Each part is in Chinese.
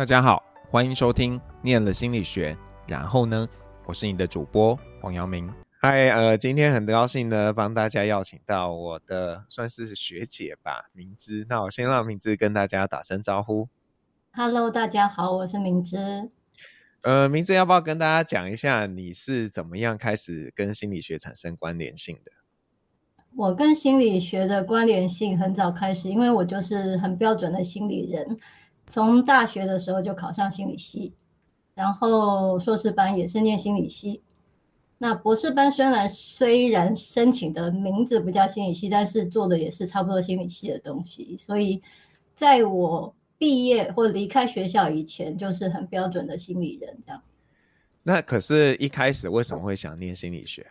大家好，欢迎收听《念了心理学》，然后呢，我是你的主播黄阳明。嗨，呃，今天很高兴呢，帮大家邀请到我的算是学姐吧，明芝。那我先让明芝跟大家打声招呼。Hello，大家好，我是明芝。呃，明芝要不要跟大家讲一下，你是怎么样开始跟心理学产生关联性的？我跟心理学的关联性很早开始，因为我就是很标准的心理人。从大学的时候就考上心理系，然后硕士班也是念心理系。那博士班虽然虽然申请的名字不叫心理系，但是做的也是差不多心理系的东西。所以在我毕业或离开学校以前，就是很标准的心理人这样。那可是，一开始为什么会想念心理学？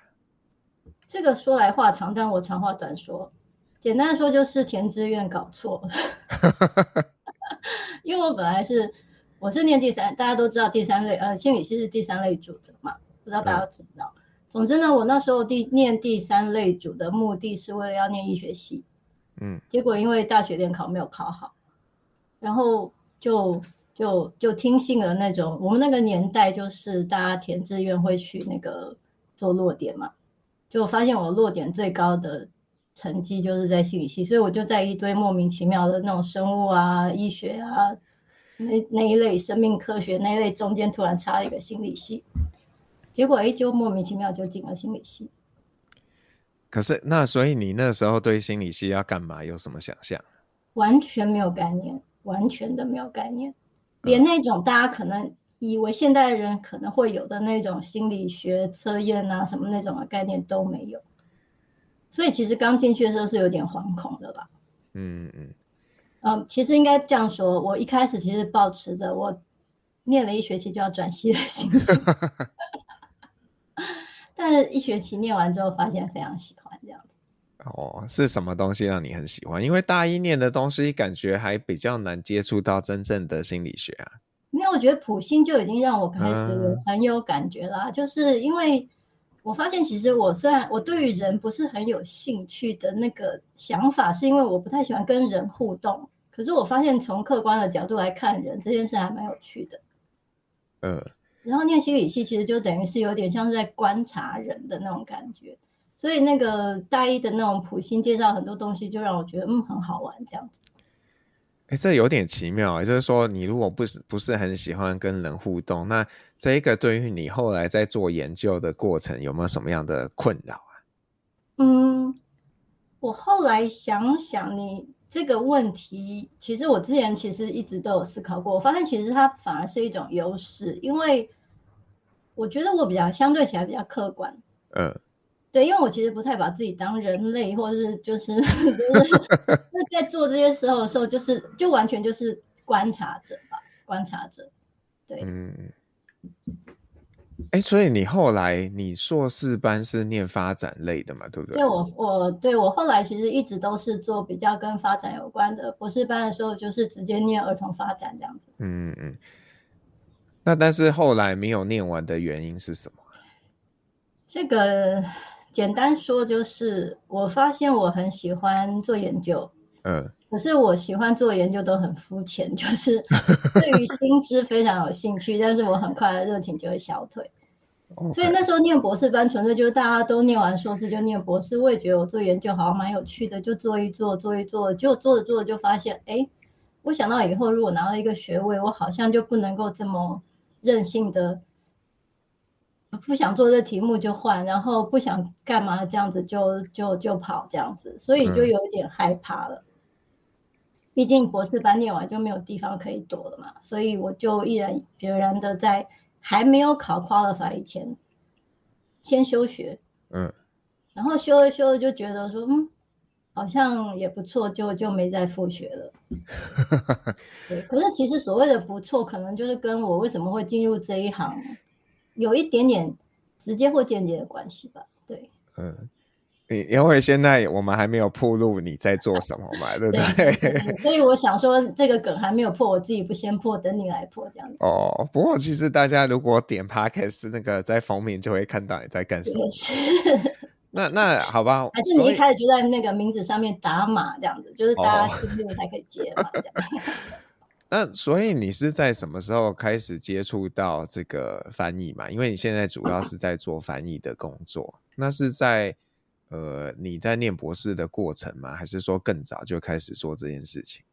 这个说来话长，但我长话短说。简单说就是填志愿搞错了。因为我本来是我是念第三，大家都知道第三类，呃，心理系是第三类组的嘛，不知道大家知不知道？嗯、总之呢，我那时候第念第三类组的目的是为了要念医学系，嗯，结果因为大学联考没有考好，然后就就就听信了那种我们那个年代就是大家填志愿会去那个做落点嘛，就发现我落点最高的。成绩就是在心理系，所以我就在一堆莫名其妙的那种生物啊、医学啊那那一类生命科学那一类中间突然插了一个心理系，结果哎就莫名其妙就进了心理系。可是那所以你那时候对心理系要干嘛有什么想象？完全没有概念，完全的没有概念，连那种大家可能以为现代人可能会有的那种心理学测验啊什么那种的概念都没有。所以其实刚进去的时候是有点惶恐的吧？嗯嗯嗯，其实应该这样说，我一开始其实保持着我念了一学期就要转系的心情，但是一学期念完之后发现非常喜欢这样子。哦，是什么东西让你很喜欢？因为大一念的东西感觉还比较难接触到真正的心理学啊。没有，我觉得普心就已经让我开始很有感觉啦，嗯、就是因为。我发现，其实我虽然我对于人不是很有兴趣的那个想法，是因为我不太喜欢跟人互动。可是我发现，从客观的角度来看人这件事还蛮有趣的。嗯。然后念心理系，其实就等于是有点像是在观察人的那种感觉。所以那个大一的那种普心介绍很多东西，就让我觉得嗯很好玩这样子。哎，这有点奇妙，就是说，你如果不是不是很喜欢跟人互动，那这一个对于你后来在做研究的过程有没有什么样的困扰啊？嗯，我后来想想，你这个问题，其实我之前其实一直都有思考过，我发现其实它反而是一种优势，因为我觉得我比较相对起来比较客观。嗯。对，因为我其实不太把自己当人类，或者是就是 就是 在做这些时候的时候，就是就完全就是观察者吧，观察者。对，嗯，哎，所以你后来你硕士班是念发展类的嘛，对不对？对，我我对我后来其实一直都是做比较跟发展有关的，博士班的时候就是直接念儿童发展这样子。嗯嗯。那但是后来没有念完的原因是什么？这个。简单说就是，我发现我很喜欢做研究，嗯，可是我喜欢做研究都很肤浅，就是 对于新知非常有兴趣，但是我很快的热情就会消退。所以那时候念博士班，纯粹就是大家都念完硕士就念博士，我也觉得我做研究好像蛮有趣的，就做一做，做一做，就做着做着就发现，哎，我想到以后如果拿到一个学位，我好像就不能够这么任性的。不想做这题目就换，然后不想干嘛这样子就就就跑这样子，所以就有一点害怕了。毕竟博士班念完就没有地方可以躲了嘛，所以我就毅然决然的在还没有考 qualify 以前先休学。嗯，然后休了休了就觉得说，嗯，好像也不错，就就没再复学了。对，可是其实所谓的不错，可能就是跟我为什么会进入这一行。有一点点直接或间接的关系吧，对，嗯，因为现在我们还没有铺路你在做什么嘛，对不对？所以我想说这个梗还没有破，我自己不先破，等你来破这样子。哦，不过其实大家如果点 Podcast 那个在封面就会看到你在干什么。是那那好吧，还是你一开始就在那个名字上面打码这样子，就是大家进入才可以接嘛，这样。那所以你是在什么时候开始接触到这个翻译嘛？因为你现在主要是在做翻译的工作，那是在呃你在念博士的过程吗？还是说更早就开始做这件事情？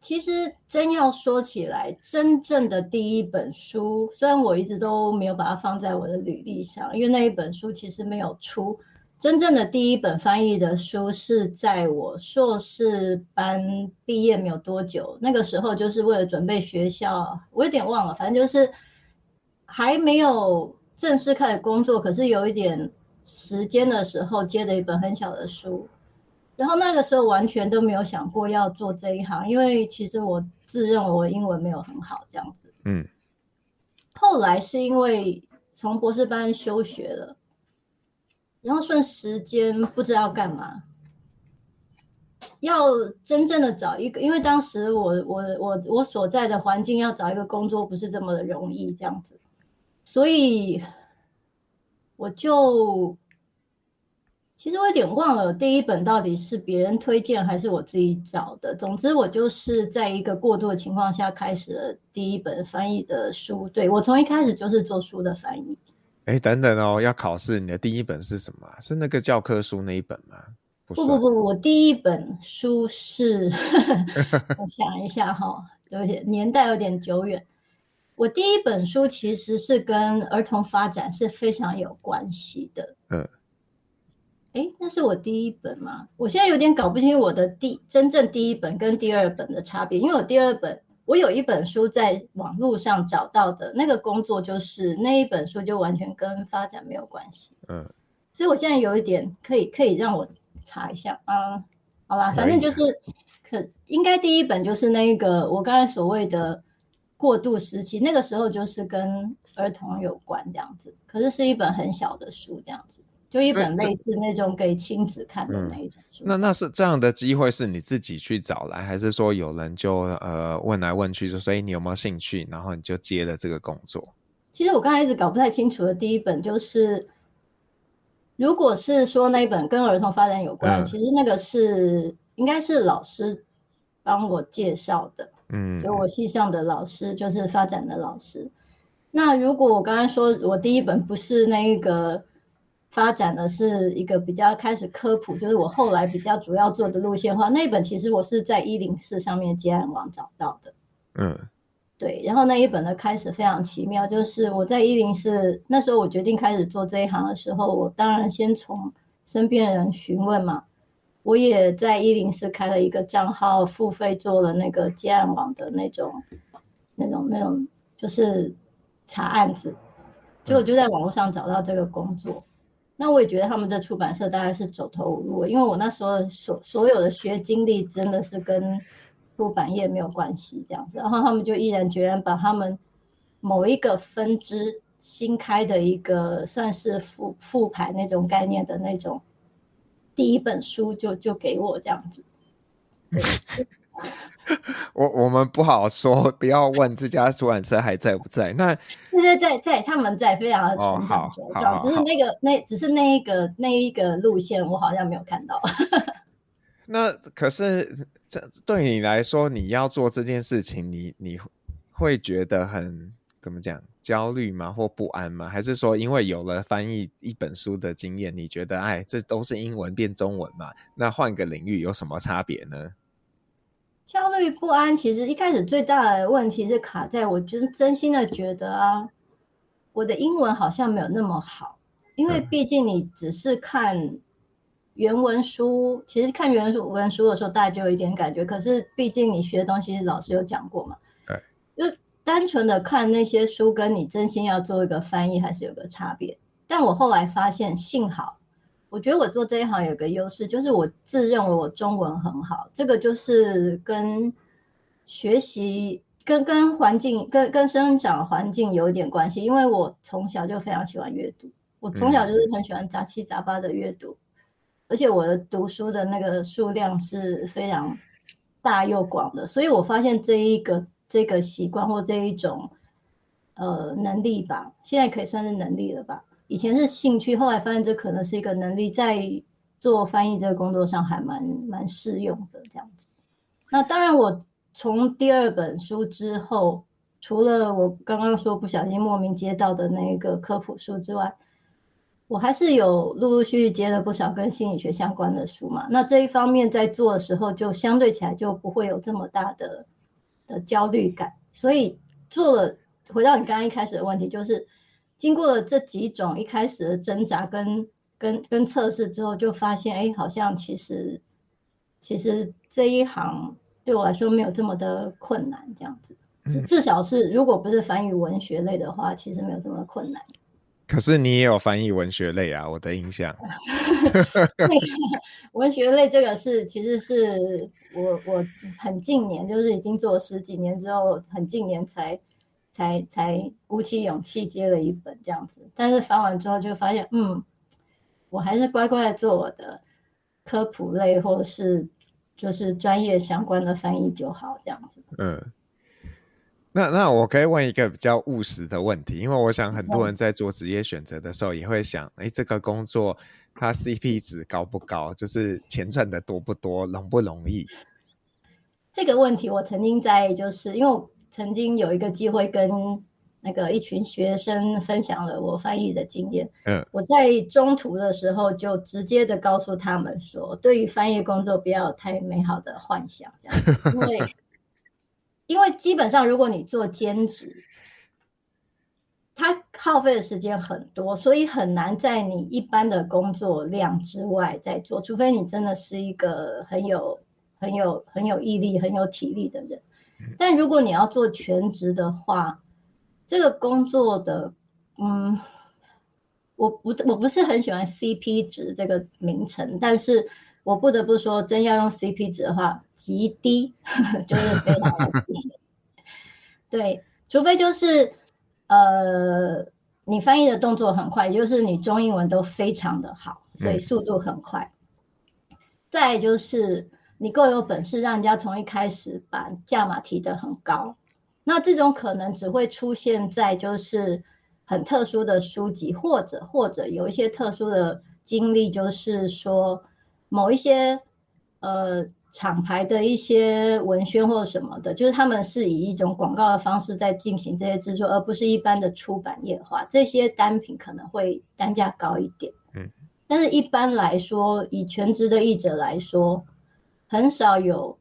其实真要说起来，真正的第一本书，虽然我一直都没有把它放在我的履历上，因为那一本书其实没有出。真正的第一本翻译的书是在我硕士班毕业没有多久，那个时候就是为了准备学校，我有点忘了，反正就是还没有正式开始工作，可是有一点时间的时候接的一本很小的书，然后那个时候完全都没有想过要做这一行，因为其实我自认为我英文没有很好这样子。嗯，后来是因为从博士班休学了。然后顺时间不知道干嘛，要真正的找一个，因为当时我我我我所在的环境要找一个工作不是这么的容易，这样子，所以我就其实我有点忘了第一本到底是别人推荐还是我自己找的。总之我就是在一个过渡的情况下开始了第一本翻译的书。对，我从一开始就是做书的翻译。哎，等等哦，要考试，你的第一本是什么？是那个教科书那一本吗？不不不不，我第一本书是，我想一下哈、哦，有点年代有点久远。我第一本书其实是跟儿童发展是非常有关系的。嗯，哎，那是我第一本吗？我现在有点搞不清楚我的第真正第一本跟第二本的差别，因为我第二本。我有一本书在网络上找到的那个工作，就是那一本书就完全跟发展没有关系。嗯，所以我现在有一点可以可以让我查一下啊，好吧，反正就是可应该第一本就是那个我刚才所谓的过渡时期，那个时候就是跟儿童有关这样子，可是是一本很小的书这样子。就一本类似那种给亲子看的那一种书。嗯、那那是这样的机会是你自己去找来，还是说有人就呃问来问去，就说你有没有兴趣，然后你就接了这个工作？其实我刚才一直搞不太清楚的第一本就是，如果是说那一本跟儿童发展有关，嗯、其实那个是应该是老师帮我介绍的，嗯，就我系上的老师就是发展的老师。那如果我刚才说我第一本不是那一个。发展的是一个比较开始科普，就是我后来比较主要做的路线化。那一本其实我是在一零四上面接案网找到的。嗯，对。然后那一本的开始非常奇妙，就是我在一零四那时候我决定开始做这一行的时候，我当然先从身边人询问嘛。我也在一零四开了一个账号，付费做了那个接案网的那种、那种、那种，就是查案子。就我就在网络上找到这个工作。那我也觉得他们的出版社大概是走投无路，因为我那时候所所有的学经历真的是跟出版业没有关系这样子，然后他们就毅然决然把他们某一个分支新开的一个算是复复牌那种概念的那种第一本书就就给我这样子。我我们不好说，不要问这家出版社还在不在。那对对在在他们在非常的成长茁壮，只是那个那只是那一个那一个路线，我好像没有看到。那可是这对你来说，你要做这件事情，你你会觉得很怎么讲焦虑吗？或不安吗？还是说因为有了翻译一本书的经验，你觉得哎，这都是英文变中文嘛？那换个领域有什么差别呢？焦虑不安，其实一开始最大的问题是卡在我就是真心的觉得啊，我的英文好像没有那么好，因为毕竟你只是看原文书，其实看原文书的时候大家就有一点感觉，可是毕竟你学的东西老师有讲过嘛，对，就单纯的看那些书，跟你真心要做一个翻译还是有个差别。但我后来发现，幸好。我觉得我做这一行有个优势，就是我自认为我中文很好，这个就是跟学习、跟跟环境、跟跟生长环境有一点关系。因为我从小就非常喜欢阅读，我从小就是很喜欢杂七杂八的阅读，而且我的读书的那个数量是非常大又广的，所以我发现这一个这个习惯或这一种呃能力吧，现在可以算是能力了吧。以前是兴趣，后来发现这可能是一个能力，在做翻译这个工作上还蛮蛮适用的这样子。那当然，我从第二本书之后，除了我刚刚说不小心莫名接到的那个科普书之外，我还是有陆陆续续接了不少跟心理学相关的书嘛。那这一方面在做的时候，就相对起来就不会有这么大的的焦虑感。所以做了，回到你刚刚一开始的问题，就是经过了这几种一开始的挣扎跟跟跟测试之后，就发现，哎，好像其实其实这一行对我来说没有这么的困难，这样子。至至少是，如果不是翻译文学类的话，其实没有这么困难。可是你也有翻译文学类啊，我的印象。文学类这个是，其实是我我很近年，就是已经做了十几年之后，很近年才才才鼓起勇气接了一本这样子。但是翻完之后就发现，嗯，我还是乖乖的做我的科普类或者是就是专业相关的翻译就好，这样子。嗯。那那我可以问一个比较务实的问题，因为我想很多人在做职业选择的时候也会想，哎、欸，这个工作它 CP 值高不高？就是钱赚的多不多，容不容易？这个问题我曾经在，就是因为我曾经有一个机会跟那个一群学生分享了我翻译的经验。嗯，我在中途的时候就直接的告诉他们说，对于翻译工作不要有太美好的幻想，这样，因为。因为基本上，如果你做兼职，它耗费的时间很多，所以很难在你一般的工作量之外再做，除非你真的是一个很有、很有、很有毅力、很有体力的人。但如果你要做全职的话，这个工作的，嗯，我不，我不是很喜欢 CP 值这个名称，但是。我不得不说，真要用 CP 值的话，极低，就是非常的低。对，除非就是呃，你翻译的动作很快，也就是你中英文都非常的好，所以速度很快。嗯、再就是你够有本事，让人家从一开始把价码提得很高。那这种可能只会出现在就是很特殊的书籍，或者或者有一些特殊的经历，就是说。某一些呃厂牌的一些文宣或者什么的，就是他们是以一种广告的方式在进行这些制作，而不是一般的出版业化。这些单品可能会单价高一点，嗯，但是一般来说，以全职的译者来说，很少有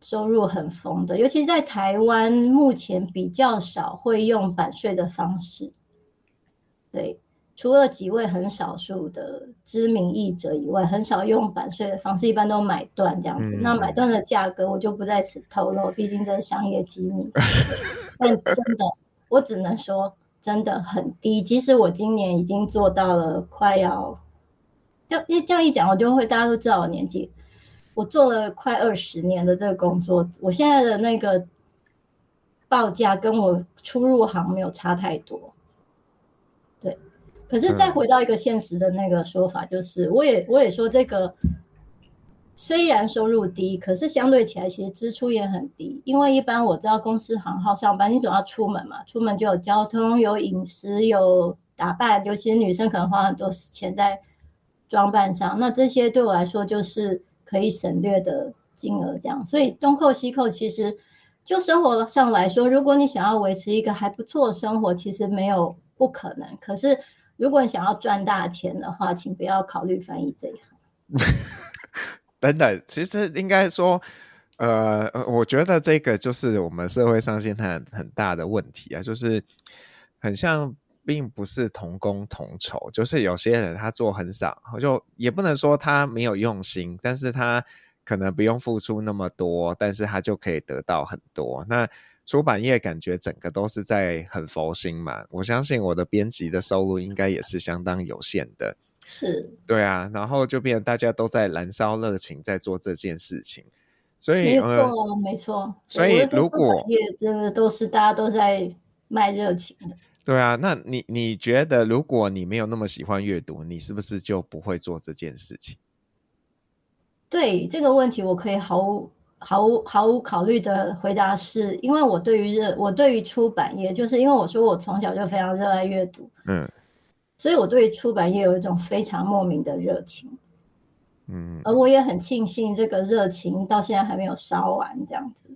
收入很丰的，尤其在台湾，目前比较少会用版税的方式，对。除了几位很少数的知名译者以外，很少用版税的方式，一般都买断这样子。嗯、那买断的价格我就不在此透露，毕竟这是商业机密。但真的，我只能说真的很低。即使我今年已经做到了快要，要这样一讲，我就会大家都知道我年纪。我做了快二十年的这个工作，我现在的那个报价跟我初入行没有差太多。对可是再回到一个现实的那个说法，就是我也我也说这个虽然收入低，可是相对起来其实支出也很低，因为一般我知道公司行号上班，你总要出门嘛，出门就有交通、有饮食、有打扮，尤其是女生可能花很多钱在装扮上，那这些对我来说就是可以省略的金额，这样，所以东扣西扣，其实就生活上来说，如果你想要维持一个还不错的生活，其实没有不可能，可是。如果你想要赚大钱的话，请不要考虑翻译这一行。等等，其实应该说，呃，我觉得这个就是我们社会上现在很大的问题啊，就是很像并不是同工同酬，就是有些人他做很少，就也不能说他没有用心，但是他可能不用付出那么多，但是他就可以得到很多。那出版业感觉整个都是在很佛心嘛，我相信我的编辑的收入应该也是相当有限的，是，对啊，然后就变成大家都在燃烧热情在做这件事情，所以没错、呃、没错，所以如果业真的都是大家都在卖热情的，对啊，那你你觉得如果你没有那么喜欢阅读，你是不是就不会做这件事情？对这个问题，我可以毫无毫无毫无考虑的回答是，因为我对于热，我对于出版业，就是因为我说我从小就非常热爱阅读，嗯，所以我对于出版业有一种非常莫名的热情，嗯，而我也很庆幸这个热情到现在还没有烧完这样子，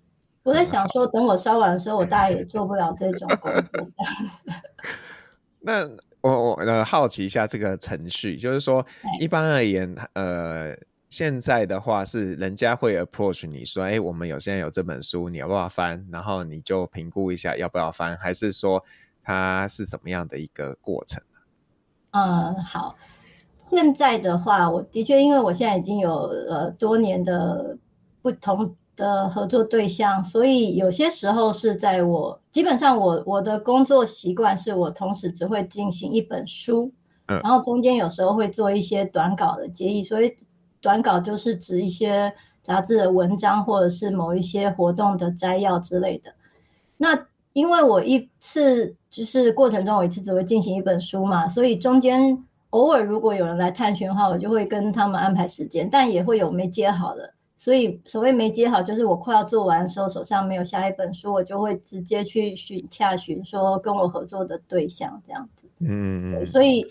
我在想说，等我烧完的时候，我大概也做不了这种工作这样子。那我我呃好奇一下这个程序，就是说一般而言，呃，现在的话是人家会 approach 你说，哎，我们有现在有这本书，你要不要翻？然后你就评估一下要不要翻，还是说它是什么样的一个过程？嗯，好。现在的话，我的确，因为我现在已经有呃多年的不同的合作对象，所以有些时候是在我基本上我我的工作习惯是我同时只会进行一本书，嗯，然后中间有时候会做一些短稿的接译，所以短稿就是指一些杂志的文章或者是某一些活动的摘要之类的。那因为我一次就是过程中我一次只会进行一本书嘛，所以中间。偶尔如果有人来探寻的话，我就会跟他们安排时间，但也会有没接好的。所以所谓没接好，就是我快要做完的时候，手上没有下一本书，我就会直接去询洽询说跟我合作的对象这样子。嗯，所以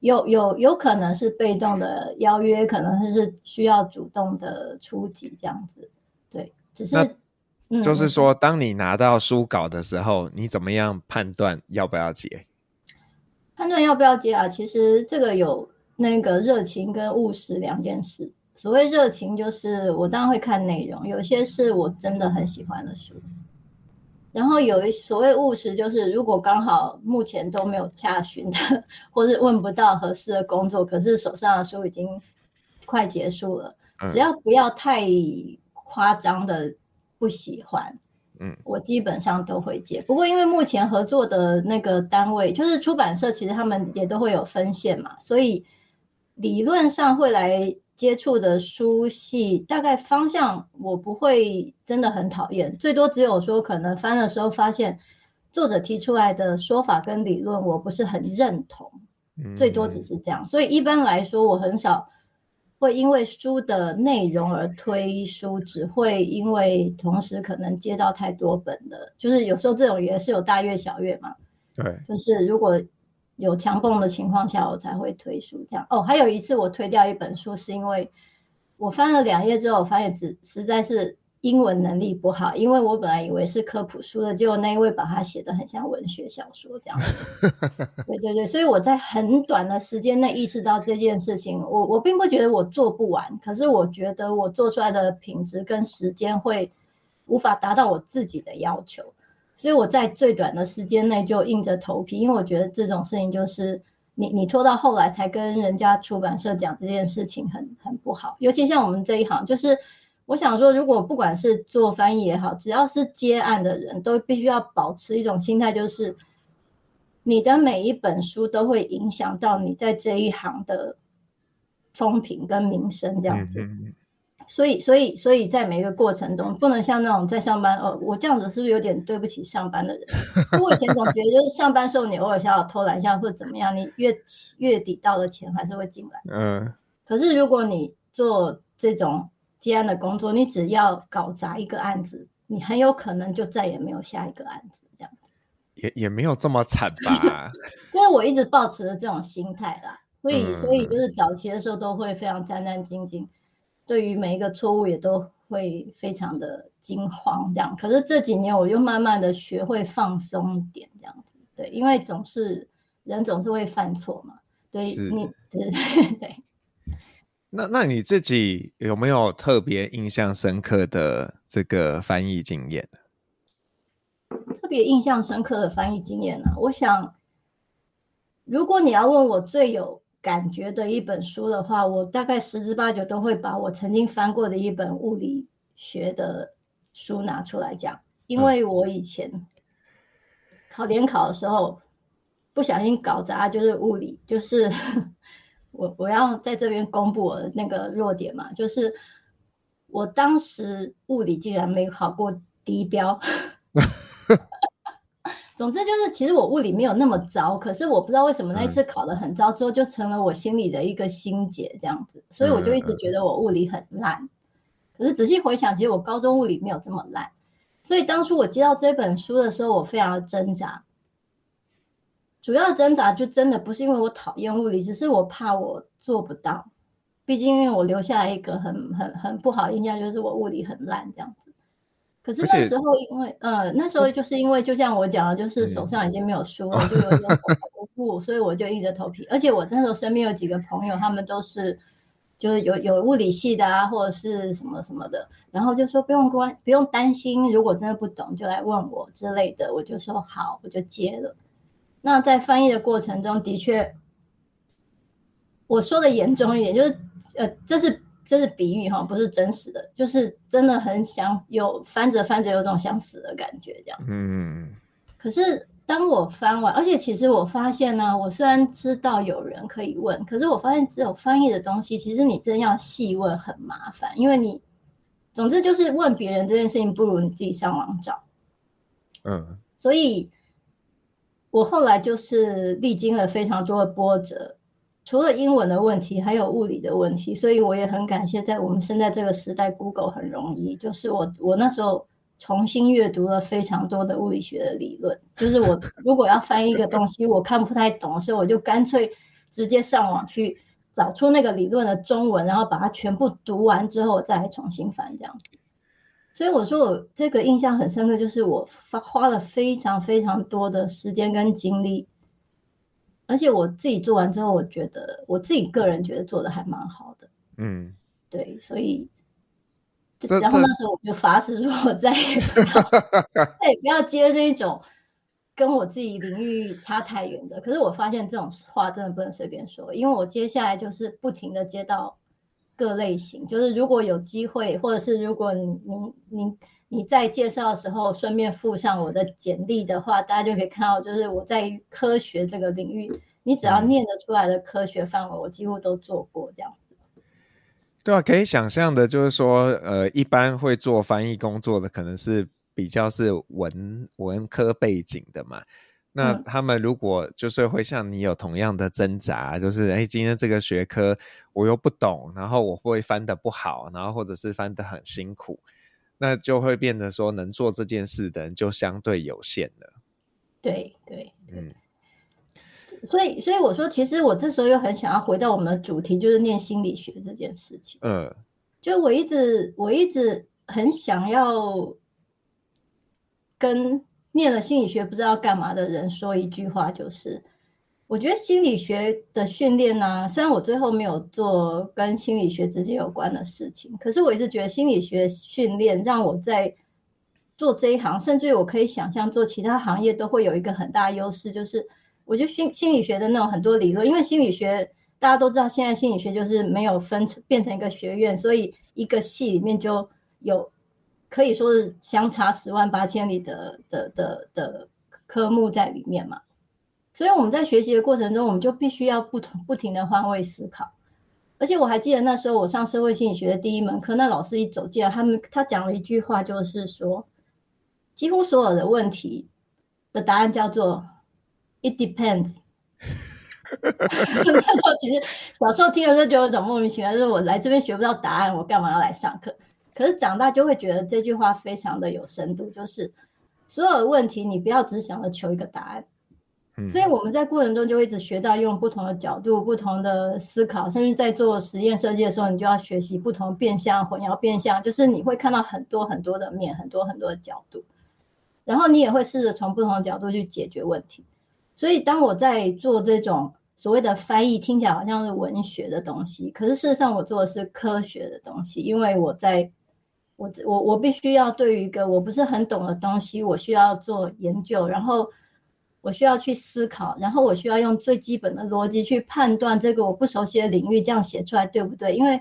有有有可能是被动的邀约，可能是需要主动的出击这样子。对，只是就是说，当你拿到书稿的时候，你怎么样判断要不要接？判断要不要接啊？其实这个有那个热情跟务实两件事。所谓热情，就是我当然会看内容，有些是我真的很喜欢的书。然后有一所谓务实，就是如果刚好目前都没有洽询的，或是问不到合适的工作，可是手上的书已经快结束了，只要不要太夸张的不喜欢。嗯，我基本上都会接，不过因为目前合作的那个单位就是出版社，其实他们也都会有分线嘛，所以理论上会来接触的书系，大概方向我不会真的很讨厌，最多只有说可能翻的时候发现作者提出来的说法跟理论我不是很认同，最多只是这样，所以一般来说我很少。会因为书的内容而推书，只会因为同时可能接到太多本的，就是有时候这种也是有大月小月嘛。对，就是如果有强蹦的情况下，我才会推书这样。哦，还有一次我推掉一本书，是因为我翻了两页之后，我发现只实在是。英文能力不好，因为我本来以为是科普书的，结果那一位把它写得很像文学小说这样。对对对，所以我在很短的时间内意识到这件事情。我我并不觉得我做不完，可是我觉得我做出来的品质跟时间会无法达到我自己的要求，所以我在最短的时间内就硬着头皮，因为我觉得这种事情就是你你拖到后来才跟人家出版社讲这件事情很很不好，尤其像我们这一行就是。我想说，如果不管是做翻译也好，只要是接案的人都必须要保持一种心态，就是你的每一本书都会影响到你在这一行的风评跟名声这样子。所以，所以，所以在每一个过程中，不能像那种在上班哦，我这样子是不是有点对不起上班的人？我以前总觉得，就是上班时候你偶尔想要偷懒一下或者怎么样，你月月底到的钱还是会进来。嗯。可是如果你做这种。接案的工作，你只要搞砸一个案子，你很有可能就再也没有下一个案子，这样也也没有这么惨吧？因为我一直保持着这种心态啦，所以、嗯、所以就是早期的时候都会非常战战兢兢，对于每一个错误也都会非常的惊慌，这样。可是这几年我就慢慢的学会放松一点，这样子，对，因为总是人总是会犯错嘛，对你，对 对。那那你自己有没有特别印象深刻的这个翻译经验？特别印象深刻的翻译经验呢？我想，如果你要问我最有感觉的一本书的话，我大概十之八九都会把我曾经翻过的一本物理学的书拿出来讲，因为我以前考联考的时候不小心搞砸，就是物理，就是。我我要在这边公布我的那个弱点嘛，就是我当时物理竟然没考过低标。总之就是，其实我物理没有那么糟，可是我不知道为什么那一次考得很糟，之后就成了我心里的一个心结，这样子，所以我就一直觉得我物理很烂。可是仔细回想，其实我高中物理没有这么烂，所以当初我接到这本书的时候，我非常的挣扎。主要的挣扎就真的不是因为我讨厌物理，只是我怕我做不到。毕竟因为我留下来一个很很很不好印象，就是我物理很烂这样子。可是那时候因为呃那时候就是因为就像我讲的，就是手上已经没有书了，嗯、就有点头部，所以我就硬着头皮。而且我那时候身边有几个朋友，他们都是就是有有物理系的啊，或者是什么什么的，然后就说不用关不用担心，如果真的不懂就来问我之类的，我就说好，我就接了。那在翻译的过程中的确，我说的严重一点，就是呃这是。这是比喻哈，不是真实的，就是真的很想有翻着翻着有种想死的感觉这样。嗯。可是当我翻完，而且其实我发现呢，我虽然知道有人可以问，可是我发现只有翻译的东西，其实你真要细问很麻烦，因为你，总之就是问别人这件事情，不如你自己上网找。嗯。所以，我后来就是历经了非常多的波折。除了英文的问题，还有物理的问题，所以我也很感谢，在我们现在这个时代，Google 很容易。就是我，我那时候重新阅读了非常多的物理学的理论。就是我 如果要翻译一个东西，我看不太懂所以，我就干脆直接上网去找出那个理论的中文，然后把它全部读完之后，再来重新翻这样。所以我说我这个印象很深刻，就是我花花了非常非常多的时间跟精力。而且我自己做完之后，我觉得我自己个人觉得做的还蛮好的。嗯，对，所以，然后那时候我就发誓说，我再也不要，再也不要接那种跟我自己领域差太远的。可是我发现这种话真的不能随便说，因为我接下来就是不停的接到各类型，就是如果有机会，或者是如果你你你。你在介绍的时候顺便附上我的简历的话，大家就可以看到，就是我在科学这个领域，你只要念得出来的科学范围，我几乎都做过这样子。对啊，可以想象的，就是说，呃，一般会做翻译工作的，可能是比较是文文科背景的嘛。那他们如果就是会像你有同样的挣扎，就是哎，今天这个学科我又不懂，然后我会翻得不好，然后或者是翻得很辛苦。那就会变得说，能做这件事的人就相对有限了。对对，嗯。所以，所以我说，其实我这时候又很想要回到我们的主题，就是念心理学这件事情。嗯。就我一直，我一直很想要跟念了心理学不知道干嘛的人说一句话，就是。我觉得心理学的训练呢，虽然我最后没有做跟心理学直接有关的事情，可是我一直觉得心理学训练让我在做这一行，甚至于我可以想象做其他行业都会有一个很大优势，就是我觉得心心理学的那种很多理论，因为心理学大家都知道，现在心理学就是没有分成变成一个学院，所以一个系里面就有可以说是相差十万八千里的的的的科目在里面嘛。所以我们在学习的过程中，我们就必须要不同不停的换位思考。而且我还记得那时候我上社会心理学的第一门课，那老师一走进来，他们他讲了一句话，就是说，几乎所有的问题的答案叫做 “it depends”。那时候其实小时候听的时候就有一种莫名其妙，就是我来这边学不到答案，我干嘛要来上课？可是长大就会觉得这句话非常的有深度，就是所有的问题你不要只想着求一个答案。所以我们在过程中就一直学到用不同的角度、不同的思考，甚至在做实验设计的时候，你就要学习不同变相、混淆变相，就是你会看到很多很多的面、很多很多的角度，然后你也会试着从不同的角度去解决问题。所以当我在做这种所谓的翻译，听起来好像是文学的东西，可是事实上我做的是科学的东西，因为我在我我我必须要对于一个我不是很懂的东西，我需要做研究，然后。我需要去思考，然后我需要用最基本的逻辑去判断这个我不熟悉的领域，这样写出来对不对？因为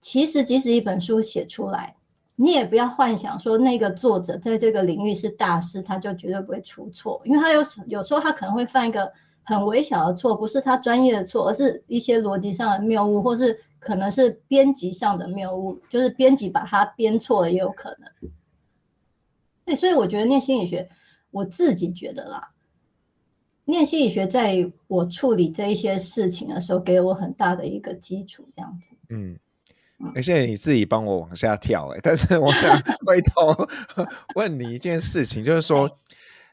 其实即使一本书写出来，你也不要幻想说那个作者在这个领域是大师，他就绝对不会出错，因为他有有时候他可能会犯一个很微小的错，不是他专业的错，而是一些逻辑上的谬误，或是可能是编辑上的谬误，就是编辑把它编错了也有可能。对，所以我觉得念心理学，我自己觉得啦。念心理学，在我处理这一些事情的时候，给我很大的一个基础，这样子。嗯，而且你自己帮我往下跳，哎，但是我想 回头 问你一件事情，就是说，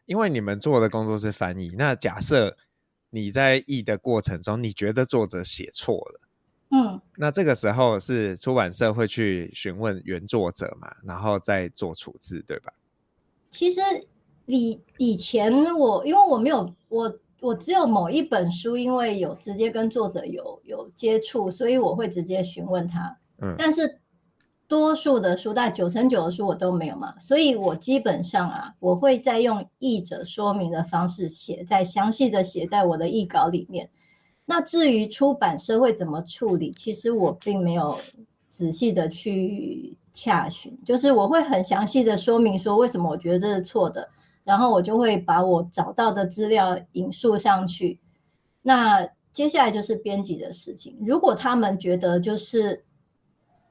因为你们做的工作是翻译，那假设你在译的过程中，你觉得作者写错了，嗯，那这个时候是出版社会去询问原作者嘛，然后再做处置，对吧？其实以以前我因为我没有我我只有某一本书，因为有直接跟作者有有接触，所以我会直接询问他。嗯，但是多数的书，大概九成九的书我都没有嘛，所以我基本上啊，我会再用译者说明的方式写，在详细的写在我的译稿里面。那至于出版社会怎么处理，其实我并没有仔细的去洽询，就是我会很详细的说明说为什么我觉得这是错的，然后我就会把我找到的资料引述上去。那接下来就是编辑的事情，如果他们觉得就是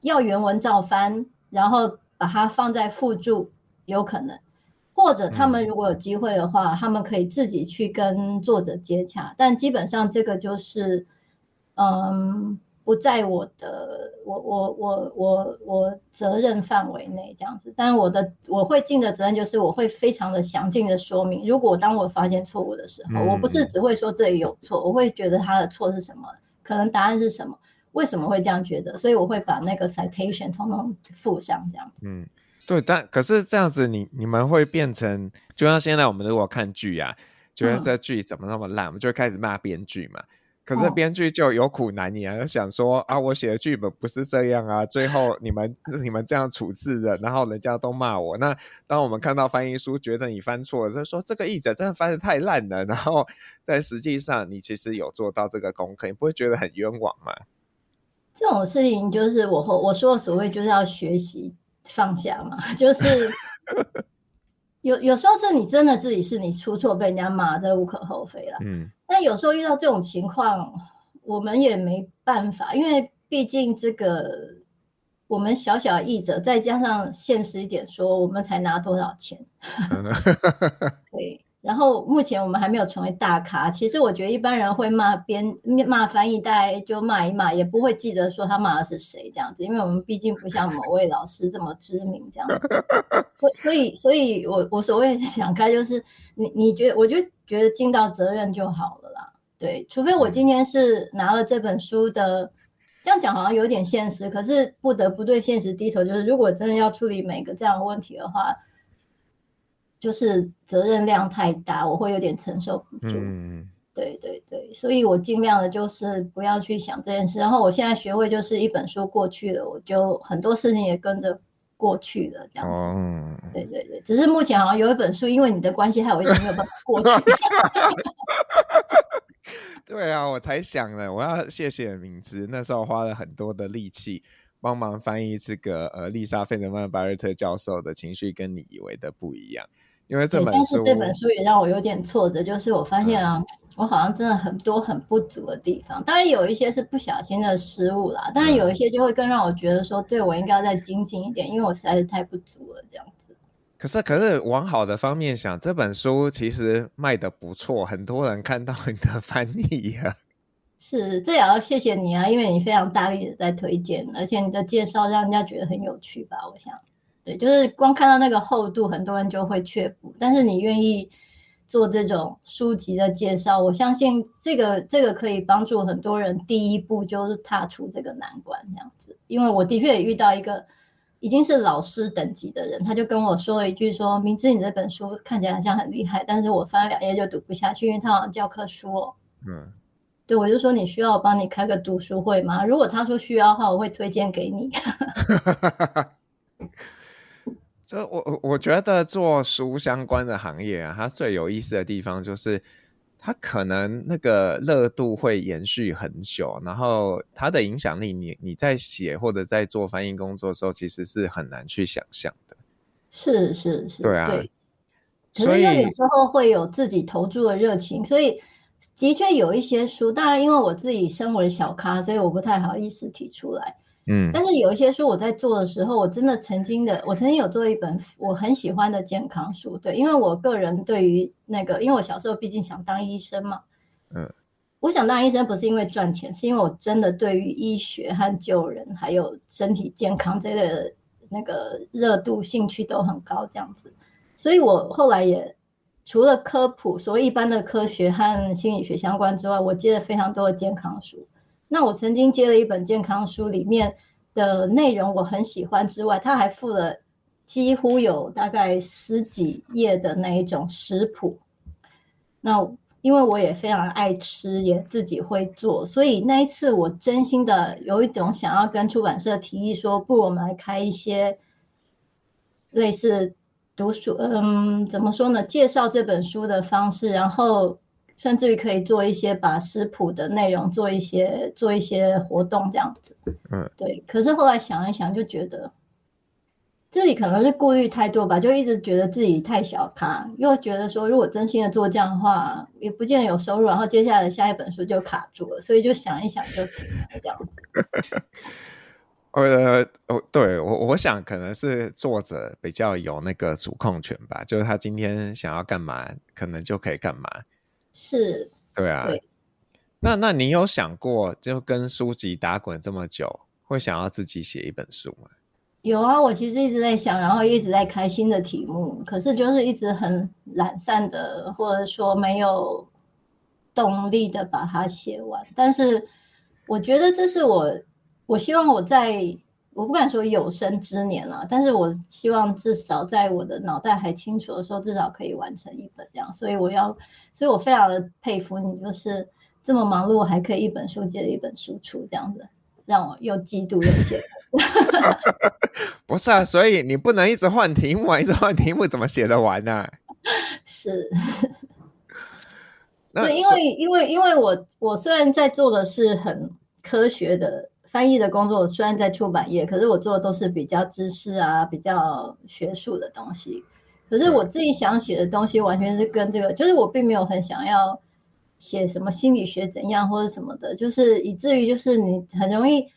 要原文照翻，然后把它放在附注，有可能。或者他们如果有机会的话，嗯，他们可以自己去跟作者接洽，但基本上这个就是，嗯，不在我的我我我我我责任范围内这样子。但我的我会尽的责任就是我会非常的详尽的说明，如果当我发现错误的时候，嗯，我不是只会说这里有错，我会觉得他的错是什么，可能答案是什么，为什么会这样觉得，所以我会把那个 citation 通通附上这样子。嗯。对，但可是这样子你，你你们会变成，就像现在我们如果看剧啊，觉得这剧怎么那么烂，我们就会开始骂编剧嘛。可是编剧就有苦难言，就想说啊，我写的剧本不是这样啊，最后你们你们这样处置的，然后人家都骂我。那当我们看到翻译书，觉得你翻错了，就说这个译者真的翻的太烂了。然后，但实际上你其实有做到这个功课，你不会觉得很冤枉吗？这种事情就是我我说的所谓就是要学习。放下嘛，就是 有有时候是你真的自己是你出错被人家骂，这无可厚非了。嗯，但有时候遇到这种情况，我们也没办法，因为毕竟这个我们小小译者，再加上现实一点说，我们才拿多少钱？对。然后目前我们还没有成为大咖。其实我觉得一般人会骂编骂翻译，大概就骂一骂，也不会记得说他骂的是谁这样子，因为我们毕竟不像某位老师这么知名这样子。所以，所以我我所谓想开就是，你你觉得，我就觉得尽到责任就好了啦。对，除非我今天是拿了这本书的，这样讲好像有点现实，可是不得不对现实低头。就是如果真的要处理每个这样的问题的话。就是责任量太大，我会有点承受不住。嗯，对对对，所以我尽量的就是不要去想这件事。然后我现在学会就是一本书过去了，我就很多事情也跟着过去了，这样对对对，只是目前好像有一本书，因为你的关系，害我一直没有办法过去。对啊，我才想了，我要谢谢敏芝，那时候花了很多的力气帮忙翻译这个呃丽莎费德曼巴瑞特教授的情绪跟你以为的不一样。因为这本书，但是这本书也让我有点挫折，就是我发现啊，嗯、我好像真的很多很不足的地方。当然有一些是不小心的失误啦，当然有一些就会更让我觉得说，对我应该要再精进一点，因为我实在是太不足了这样子。可是，可是往好的方面想，这本书其实卖得不错，很多人看到你的翻译啊。是，这也要谢谢你啊，因为你非常大力的在推荐，而且你的介绍让人家觉得很有趣吧，我想。对，就是光看到那个厚度，很多人就会却步。但是你愿意做这种书籍的介绍，我相信这个这个可以帮助很多人第一步就是踏出这个难关这样子。因为我的确也遇到一个已经是老师等级的人，他就跟我说了一句说：“明知你这本书看起来好像很厉害，但是我翻了两页就读不下去，因为他好像教科书哦。”嗯，对，我就说你需要我帮你开个读书会吗？如果他说需要的话，我会推荐给你。这我我觉得做书相关的行业啊，它最有意思的地方就是，它可能那个热度会延续很久，然后它的影响力你，你你在写或者在做翻译工作的时候，其实是很难去想象的。是是是，对啊。对，所以有时候会有自己投注的热情，所以的确有一些书，当然因为我自己身为小咖，所以我不太好意思提出来。嗯，但是有一些书我在做的时候，我真的曾经的，我曾经有做一本我很喜欢的健康书，对，因为我个人对于那个，因为我小时候毕竟想当医生嘛，嗯，我想当医生不是因为赚钱，是因为我真的对于医学和救人还有身体健康这类的那个热度兴趣都很高，这样子，所以我后来也除了科普，所谓一般的科学和心理学相关之外，我接了非常多的健康书。那我曾经接了一本健康书，里面的内容我很喜欢之外，他还附了几乎有大概十几页的那一种食谱。那因为我也非常爱吃，也自己会做，所以那一次我真心的有一种想要跟出版社提议说，不如我们来开一些类似读书，嗯，怎么说呢？介绍这本书的方式，然后甚至于可以做一些把食谱的内容做一些做一些活动这样子。嗯，对。可是后来想一想，就觉得。自己可能是顾虑太多吧，就一直觉得自己太小咖，又觉得说如果真心的做这样的话，也不见得有收入，然后接下来的下一本书就卡住了，所以就想一想就停了这样。呃，哦，对我我想可能是作者比较有那个主控权吧，就是他今天想要干嘛，可能就可以干嘛。是，对啊。对。那那你有想过，就跟书籍打滚这么久，会想要自己写一本书吗？有啊，我其实一直在想，然后一直在开新的题目，可是就是一直很懒散的，或者说没有动力的把它写完。但是我觉得这是我，我希望我在，我不敢说有生之年了，但是我希望至少在我的脑袋还清楚的时候，至少可以完成一本这样。所以我要，所以我非常的佩服你，就是这么忙碌还可以一本书接着一本书出这样子。让我又嫉妒又羡慕。不是啊，所以你不能一直换题目啊，一直换题目怎么写得完呢？是，对，因为因为因为我我虽然在做的是很科学的翻译的工作，虽然在出版业，可是我做的都是比较知识啊、比较学术的东西。可是我自己想写的东西，完全是跟这个，就是我并没有很想要。写什么心理学怎样或者什么的，就是以至于就是你很容易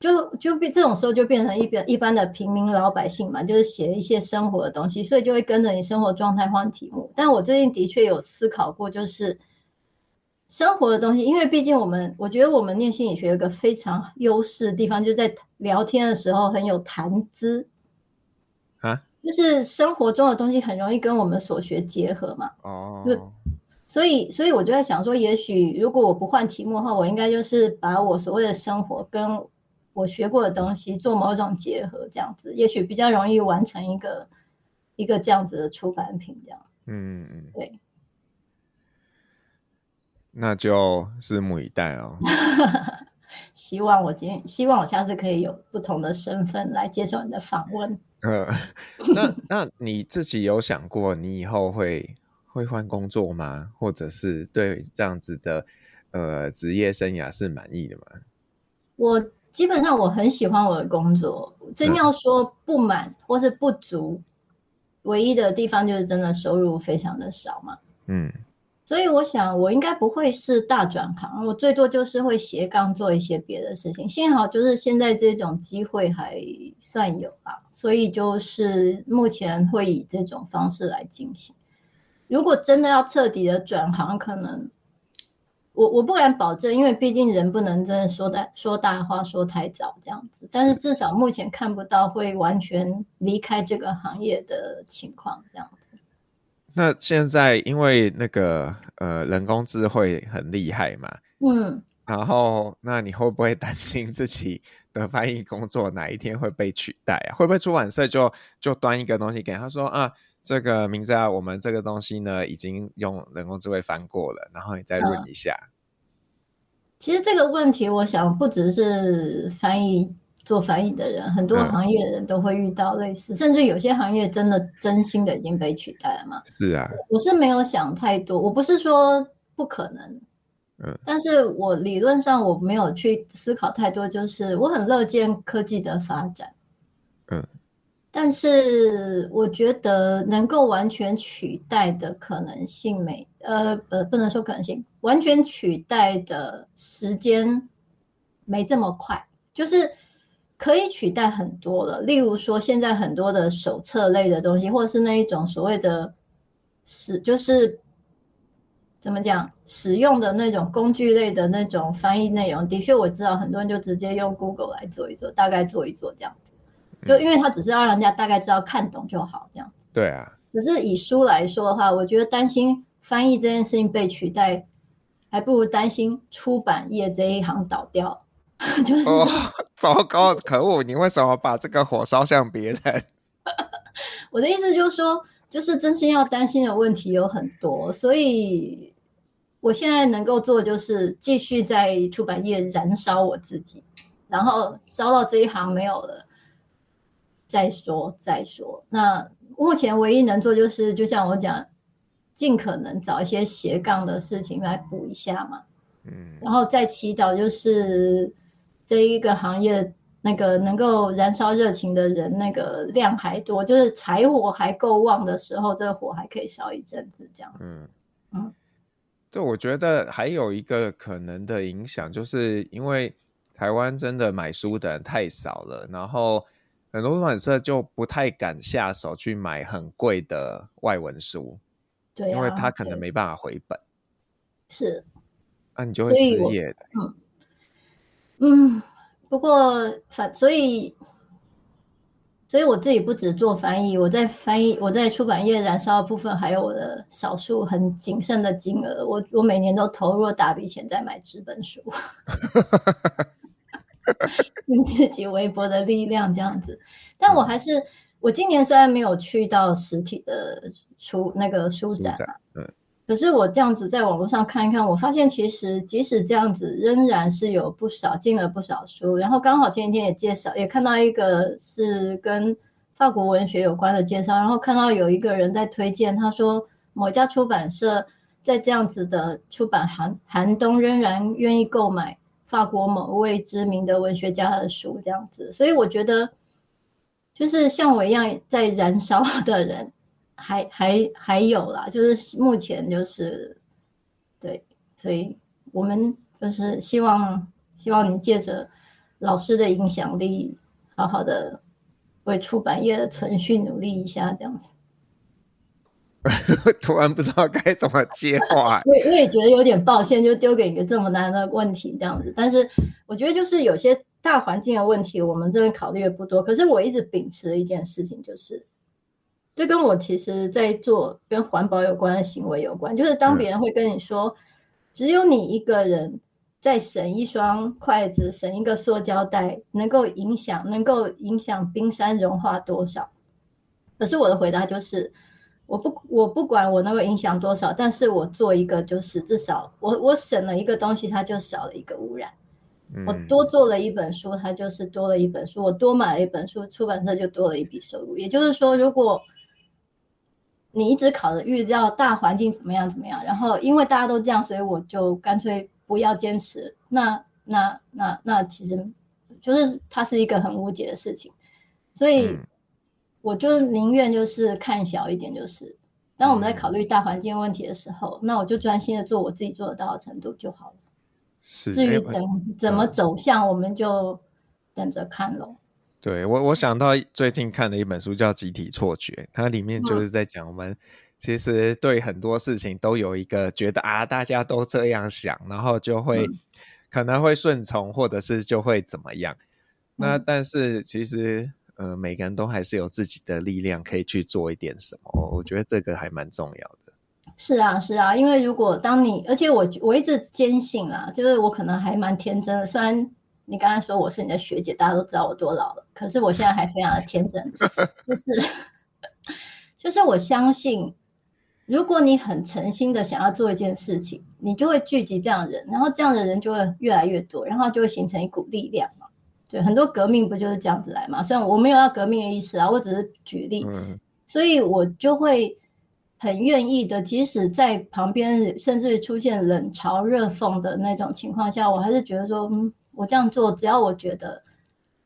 就就变这种时候就变成一般一般的平民老百姓嘛，就是写一些生活的东西，所以就会跟着你生活状态换题目。但我最近的确有思考过，就是生活的东西，因为毕竟我们我觉得我们念心理学有个非常优势的地方，就在聊天的时候很有谈资啊，就是生活中的东西很容易跟我们所学结合嘛。哦。所以，所以我就在想说，也许如果我不换题目的话，我应该就是把我所谓的生活跟我学过的东西做某种结合，这样子，也许比较容易完成一个一个这样子的出版品，这样。嗯嗯，对。那就拭目以待哦。希望我今天，希望我下次可以有不同的身份来接受你的访问。呃，那那你自己有想过，你以后会？会换工作吗？或者是对这样子的呃职业生涯是满意的吗？我基本上我很喜欢我的工作，真要说不满或是不足，嗯，唯一的地方就是真的收入非常的少嘛。嗯，所以我想我应该不会是大转行，我最多就是会斜杠做一些别的事情。幸好就是现在这种机会还算有吧，所以就是目前会以这种方式来进行。如果真的要彻底的转行，可能我我不敢保证，因为毕竟人不能真的说大说大话说太早这样子。但是至少目前看不到会完全离开这个行业的情况这样子。那现在因为那个呃人工智慧很厉害嘛，嗯，然后那你会不会担心自己的翻译工作哪一天会被取代啊？会不会出版社就就端一个东西给他说啊？这个名字啊，我们这个东西呢，已经用人工智慧翻过了，然后你再润一下。其实这个问题，我想不只是翻译做翻译的人，很多行业的人都会遇到类似，嗯，甚至有些行业真的真心的已经被取代了嘛。是啊，我是没有想太多，我不是说不可能，嗯，但是我理论上我没有去思考太多，就是我很乐见科技的发展，嗯。但是我觉得能够完全取代的可能性没，呃，呃，不能说可能性，完全取代的时间没这么快，就是可以取代很多了。例如说，现在很多的手册类的东西，或者是那一种所谓的使，就是怎么讲，使用的那种工具类的那种翻译内容，的确我知道很多人就直接用 Google 来做一做，大概做一做这样。就因为它只是要让人家大概知道看懂就好，这样。对啊。可是以书来说的话，我觉得担心翻译这件事情被取代，还不如担心出版业这一行倒掉。就是、哦，糟糕，可恶！你为什么把这个火烧向别人？我的意思就是说，就是真心要担心的问题有很多，所以我现在能够做就是继续在出版业燃烧我自己，然后烧到这一行没有了再说再说。那目前唯一能做就是，就像我讲，尽可能找一些斜杠的事情来补一下嘛。嗯，然后再祈祷就是。这一个行业，那个能够燃烧热情的人，那个量还多，就是柴火还够旺的时候，这个火还可以烧一阵子，这样。嗯嗯，对，我觉得还有一个可能的影响，就是因为台湾真的买书的人太少了，然后很多出版社就不太敢下手去买很贵的外文书，对、啊，因为他可能没办法回本。是，那、啊、你就会失业的。嗯。嗯，不过反所以，所以我自己不止做翻译，我在翻译，我在出版业燃烧的部分，还有我的少数很谨慎的金额，我我每年都投入了大笔钱在买纸本书，用自己微薄的力量这样子。但我还是，我今年虽然没有去到实体的出那个书展，嗯。可是我这样子在网络上看一看，我发现其实即使这样子，仍然是有不少进了不少书。然后刚好前几天也介绍，也看到一个是跟法国文学有关的介绍，然后看到有一个人在推荐，他说某家出版社在这样子的出版寒寒冬，仍然愿意购买法国某位知名的文学家的书，这样子。所以我觉得，就是像我一样在燃烧的人。还还还有啦，就是目前就是对，所以我们就是希望希望你借着老师的影响力，好好的为出版业的存续努力一下，这样子。突然不知道该怎么接话，我我也觉得有点抱歉，就丢给你个这么难的问题这样子。但是我觉得就是有些大环境的问题，我们真的考虑的不多。可是我一直秉持的一件事情就是。这跟我其实，在做跟环保有关的行为有关。就是当别人会跟你说，嗯、只有你一个人在省一双筷子、省一个塑胶袋，能够影响能够影响冰山融化多少？可是我的回答就是，我不我不管我能够影响多少，但是我做一个就是至少我我省了一个东西，它就少了一个污染。嗯、我多做了一本书，它就是多了一本书。我多买了一本书，出版社就多了一笔收入。也就是说，如果你一直考虑预料大环境怎么样怎么样，然后因为大家都这样，所以我就干脆不要坚持。那那那那其实就是它是一个很无解的事情，所以我就宁愿就是看小一点，就是当我们在考虑大环境问题的时候，那我就专心的做我自己做得到的程度就好了。是，至于怎怎么走向，我们就等着看喽。对我，我想到最近看的一本书叫《集体错觉》，它里面就是在讲我们其实对很多事情都有一个觉得啊，大家都这样想，然后就会可能会顺从，或者是就会怎么样。那但是其实呃，每个人都还是有自己的力量可以去做一点什么，我觉得这个还蛮重要的。是啊，是啊，因为如果当你，而且我我一直坚信啦，就是我可能还蛮天真的，虽然。你刚才说我是你的学姐，大家都知道我多老了。可是我现在还非常的天真，就是就是我相信，如果你很诚心的想要做一件事情，你就会聚集这样的人，然后这样的人就会越来越多，然后就会形成一股力量嘛。对，很多革命不就是这样子来嘛？虽然我没有要革命的意思啊，我只是举例，所以我就会很愿意的，即使在旁边甚至于出现冷嘲热讽的那种情况下，我还是觉得说，嗯。我这样做，只要我觉得，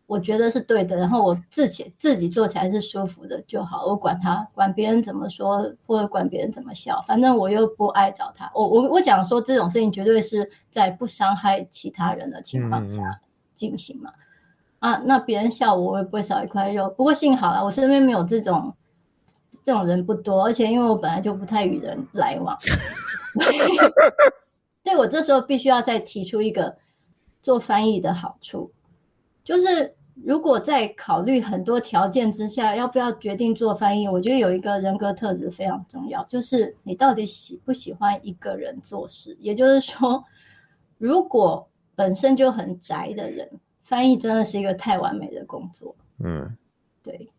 我觉得是对的，然后我自己自己做起来是舒服的就好。我管他，管别人怎么说，或者管别人怎么笑，反正我又不爱找他。我我我讲说这种事情绝对是在不伤害其他人的情况下进行嘛。嗯嗯啊，那别人笑我，我也不会少一块肉。不过幸好啦，我身边没有这种这种人不多，而且因为我本来就不太与人来往，所以我这时候必须要再提出一个。做翻译的好处，就是如果在考虑很多条件之下，要不要决定做翻译？我觉得有一个人格特质非常重要，就是你到底喜不喜欢一个人做事。也就是说，如果本身就很宅的人，翻译真的是一个太完美的工作。嗯，对。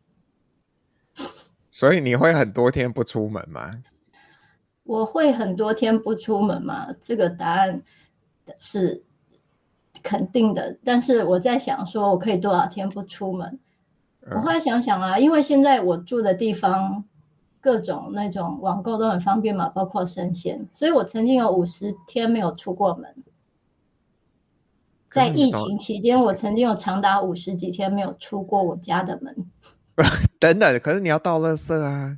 所以你会很多天不出门吗？我会很多天不出门吗？这个答案是。肯定的，但是我在想，说我可以多少天不出门？我后来想想啊，因为现在我住的地方各种那种网购都很方便嘛，包括生鲜，所以我曾经有五十天没有出过门。在疫情期间，我曾经有长达五十几天没有出过我家的门。等等，可是你要倒垃圾啊。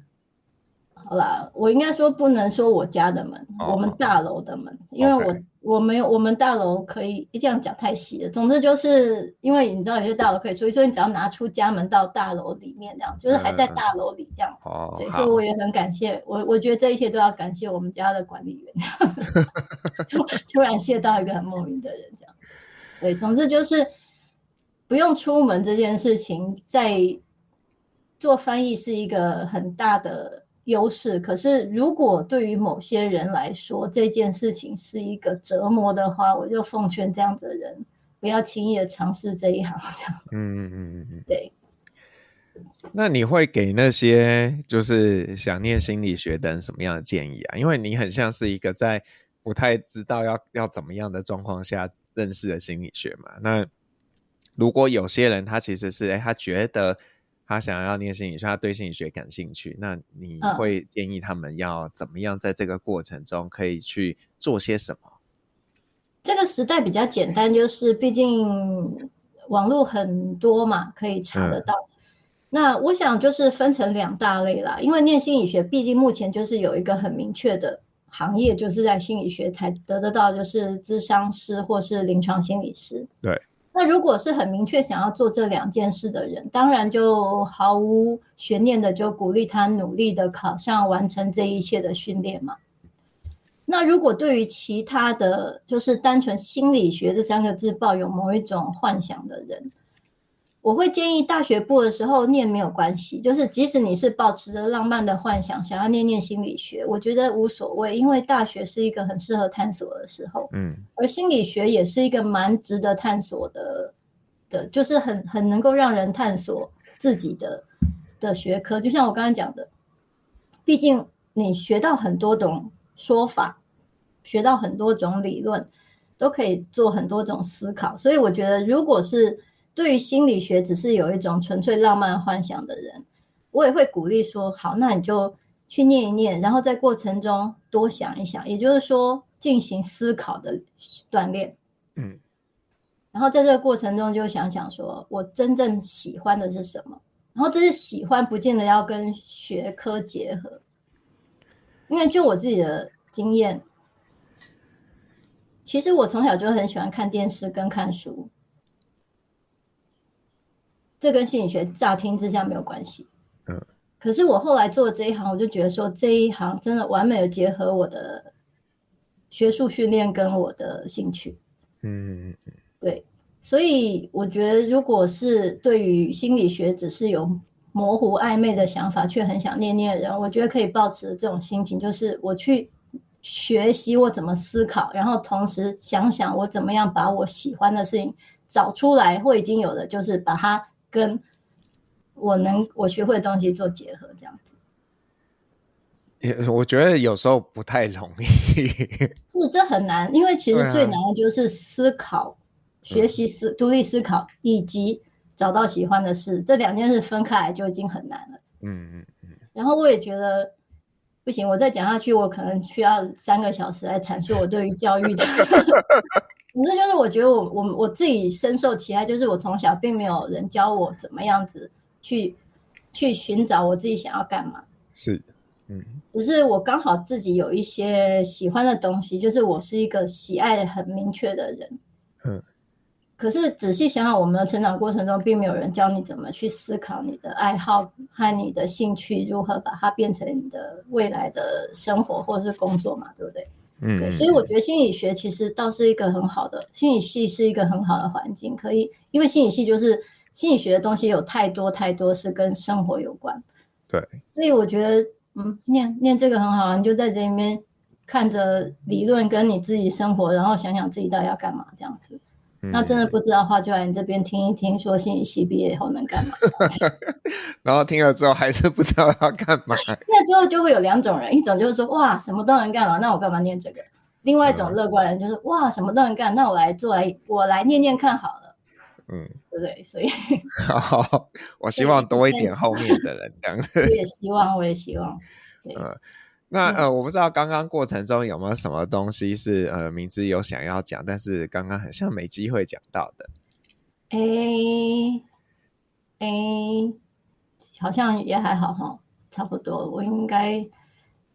好啦，我应该说不能说我家的门，哦、我们大楼的门，因为我。我们，我们大楼可以这样讲太细了。总之就是因为你知道有些大楼可以，所以说你只要拿出家门到大楼里面这样，就是还在大楼里这样。哦、所以我也很感谢我，我觉得这一切都要感谢我们家的管理员，突突然谢到一个很莫名的人这样。对，总之就是不用出门这件事情，在做翻译是一个很大的。优势，可是如果对于某些人来说这件事情是一个折磨的话，我就奉劝这样的人不要轻易的尝试这一行。这样，嗯嗯嗯嗯，对。那你会给那些就是想念心理学的人什么样的建议啊？因为你很像是一个在不太知道要要怎么样的状况下认识的心理学嘛。那如果有些人他其实是哎，他觉得。他想要念心理学，他对心理学感兴趣。那你会建议他们要怎么样在这个过程中可以去做些什么？这个时代比较简单，就是毕竟网络很多嘛，可以查得到。嗯、那我想就是分成两大类啦，因为念心理学毕竟目前就是有一个很明确的行业，就是在心理学才得得到，就是咨商师或是临床心理师。对。那如果是很明确想要做这两件事的人，当然就毫无悬念的就鼓励他努力的考上，完成这一切的训练嘛。那如果对于其他的就是单纯心理学这三个字抱有某一种幻想的人，我会建议大学部的时候念没有关系，就是即使你是保持着浪漫的幻想想要念念心理学，我觉得无所谓，因为大学是一个很适合探索的时候，嗯，而心理学也是一个蛮值得探索的，的，就是很很能够让人探索自己的的学科，就像我刚才讲的，毕竟你学到很多种说法，学到很多种理论，都可以做很多种思考，所以我觉得如果是。对于心理学只是有一种纯粹浪漫幻想的人，我也会鼓励说：好，那你就去念一念，然后在过程中多想一想，也就是说进行思考的锻炼。嗯，然后在这个过程中就想想说我真正喜欢的是什么，然后这些喜欢不见得要跟学科结合，因为就我自己的经验，其实我从小就很喜欢看电视跟看书。这跟心理学乍听之下没有关系，嗯，可是我后来做这一行，我就觉得说这一行真的完美的结合我的学术训练跟我的兴趣，嗯，对，所以我觉得如果是对于心理学只是有模糊暧昧的想法，却很想念念的人，我觉得可以保持这种心情，就是我去学习我怎么思考，然后同时想想我怎么样把我喜欢的事情找出来，或已经有的就是把它。跟我能我学会的东西做结合，这样子，我觉得有时候不太容易。是，这很难，因为其实最难的就是思考、啊、学习思、独立思考以及找到喜欢的事，这两件事分开来就已经很难了。嗯嗯嗯。然后我也觉得不行，我再讲下去，我可能需要三个小时来阐述我对于教育的。反正就是我觉得我我我自己深受其害，就是我从小并没有人教我怎么样子去去寻找我自己想要干嘛。是的，嗯，只是我刚好自己有一些喜欢的东西，就是我是一个喜爱很明确的人。嗯。可是仔细想想，我们的成长过程中，并没有人教你怎么去思考你的爱好和你的兴趣，如何把它变成你的未来的生活或者是工作嘛，对不对？嗯，所以我觉得心理学其实倒是一个很好的，心理系是一个很好的环境，可以，因为心理系就是心理学的东西有太多太多是跟生活有关。对，所以我觉得，嗯，念念这个很好，你就在这里面看着理论跟你自己生活，然后想想自己到底要干嘛这样子。嗯、那真的不知道的话，就来你这边听一听，说心理系毕业以后能干嘛。然后听了之后还是不知道要干嘛。那之后就会有两种人，一种就是说，哇，什么都能干嘛，那我干嘛念这个？另外一种乐观人就是、嗯、哇，什么都能干，那我来做来，我来念念看好了。嗯，对不对？所以，好，我希望多一点后面的人这样子。我也希望，我也希望。嗯，那呃，我不知道刚刚过程中有没有什么东西是呃，明知有想要讲，但是刚刚很像没机会讲到的。哎哎，好像也还好哈，差不多，我应该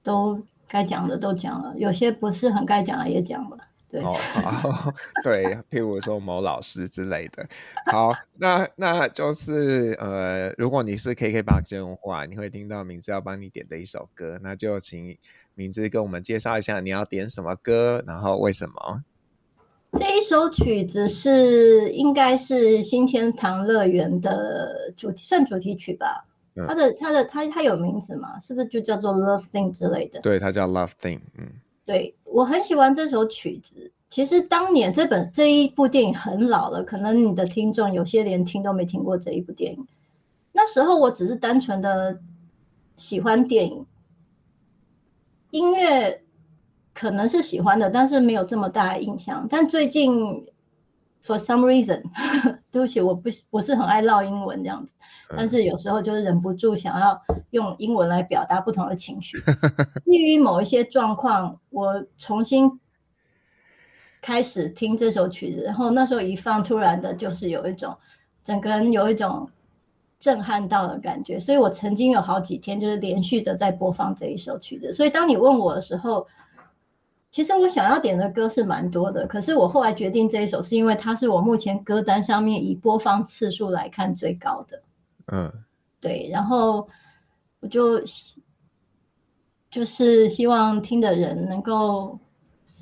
都。该讲的都讲了，有些不是很该讲的也讲了。对，哦，好，对，譬如说某老师之类的。好，那那就是呃，如果你是 KKBOX 的话，你会听到名字要帮你点的一首歌，那就请名字跟我们介绍一下你要点什么歌，然后为什么？这一首曲子是应该是新天堂乐园的主题，算主题曲吧。它的它的它它有名字吗？是不是就叫做 Love Thing 之类的？对，它叫 Love Thing。嗯，对，我很喜欢这首曲子。其实当年这本这一部电影很老了，可能你的听众有些连听都没听过这一部电影。那时候我只是单纯的喜欢电影，音乐可能是喜欢的，但是没有这么大的印象。但最近。For some reason，对不起，我不我是很爱唠英文这样子，但是有时候就是忍不住想要用英文来表达不同的情绪。基于某一些状况，我重新开始听这首曲子，然后那时候一放，突然的就是有一种整个人有一种震撼到的感觉，所以我曾经有好几天就是连续的在播放这一首曲子。所以当你问我的时候，其实我想要点的歌是蛮多的，可是我后来决定这一首，是因为它是我目前歌单上面以播放次数来看最高的。嗯，对，然后我就就是希望听的人能够，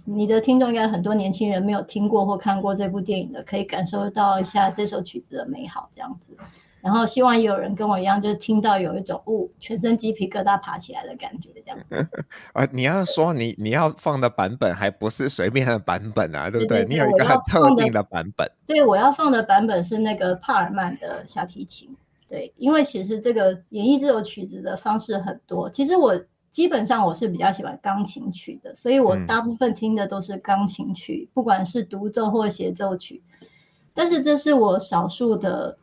你的听众应该很多年轻人没有听过或看过这部电影的，可以感受到一下这首曲子的美好，这样子。然后希望也有人跟我一样，就是听到有一种哦，全身鸡皮疙瘩爬起来的感觉，这样。啊，你要说你你要放的版本还不是随便的版本啊，对不对？对对对，你有一个很特定的版本。对，我要放的版本是那个帕尔曼的小提琴。对，因为其实这个演绎这首曲子的方式很多。其实我基本上我是比较喜欢钢琴曲的，所以我大部分听的都是钢琴曲，嗯、不管是独奏或协奏曲。但是这是我少数的。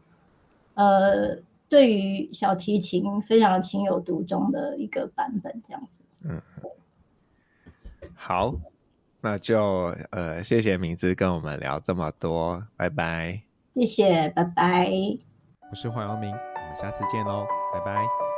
呃，对于小提琴非常情有独钟的一个版本，这样子。嗯，好，那就呃，谢谢明姿跟我们聊这么多，拜拜。谢谢，拜拜。我是黄耀明，我们下次见喽，拜拜。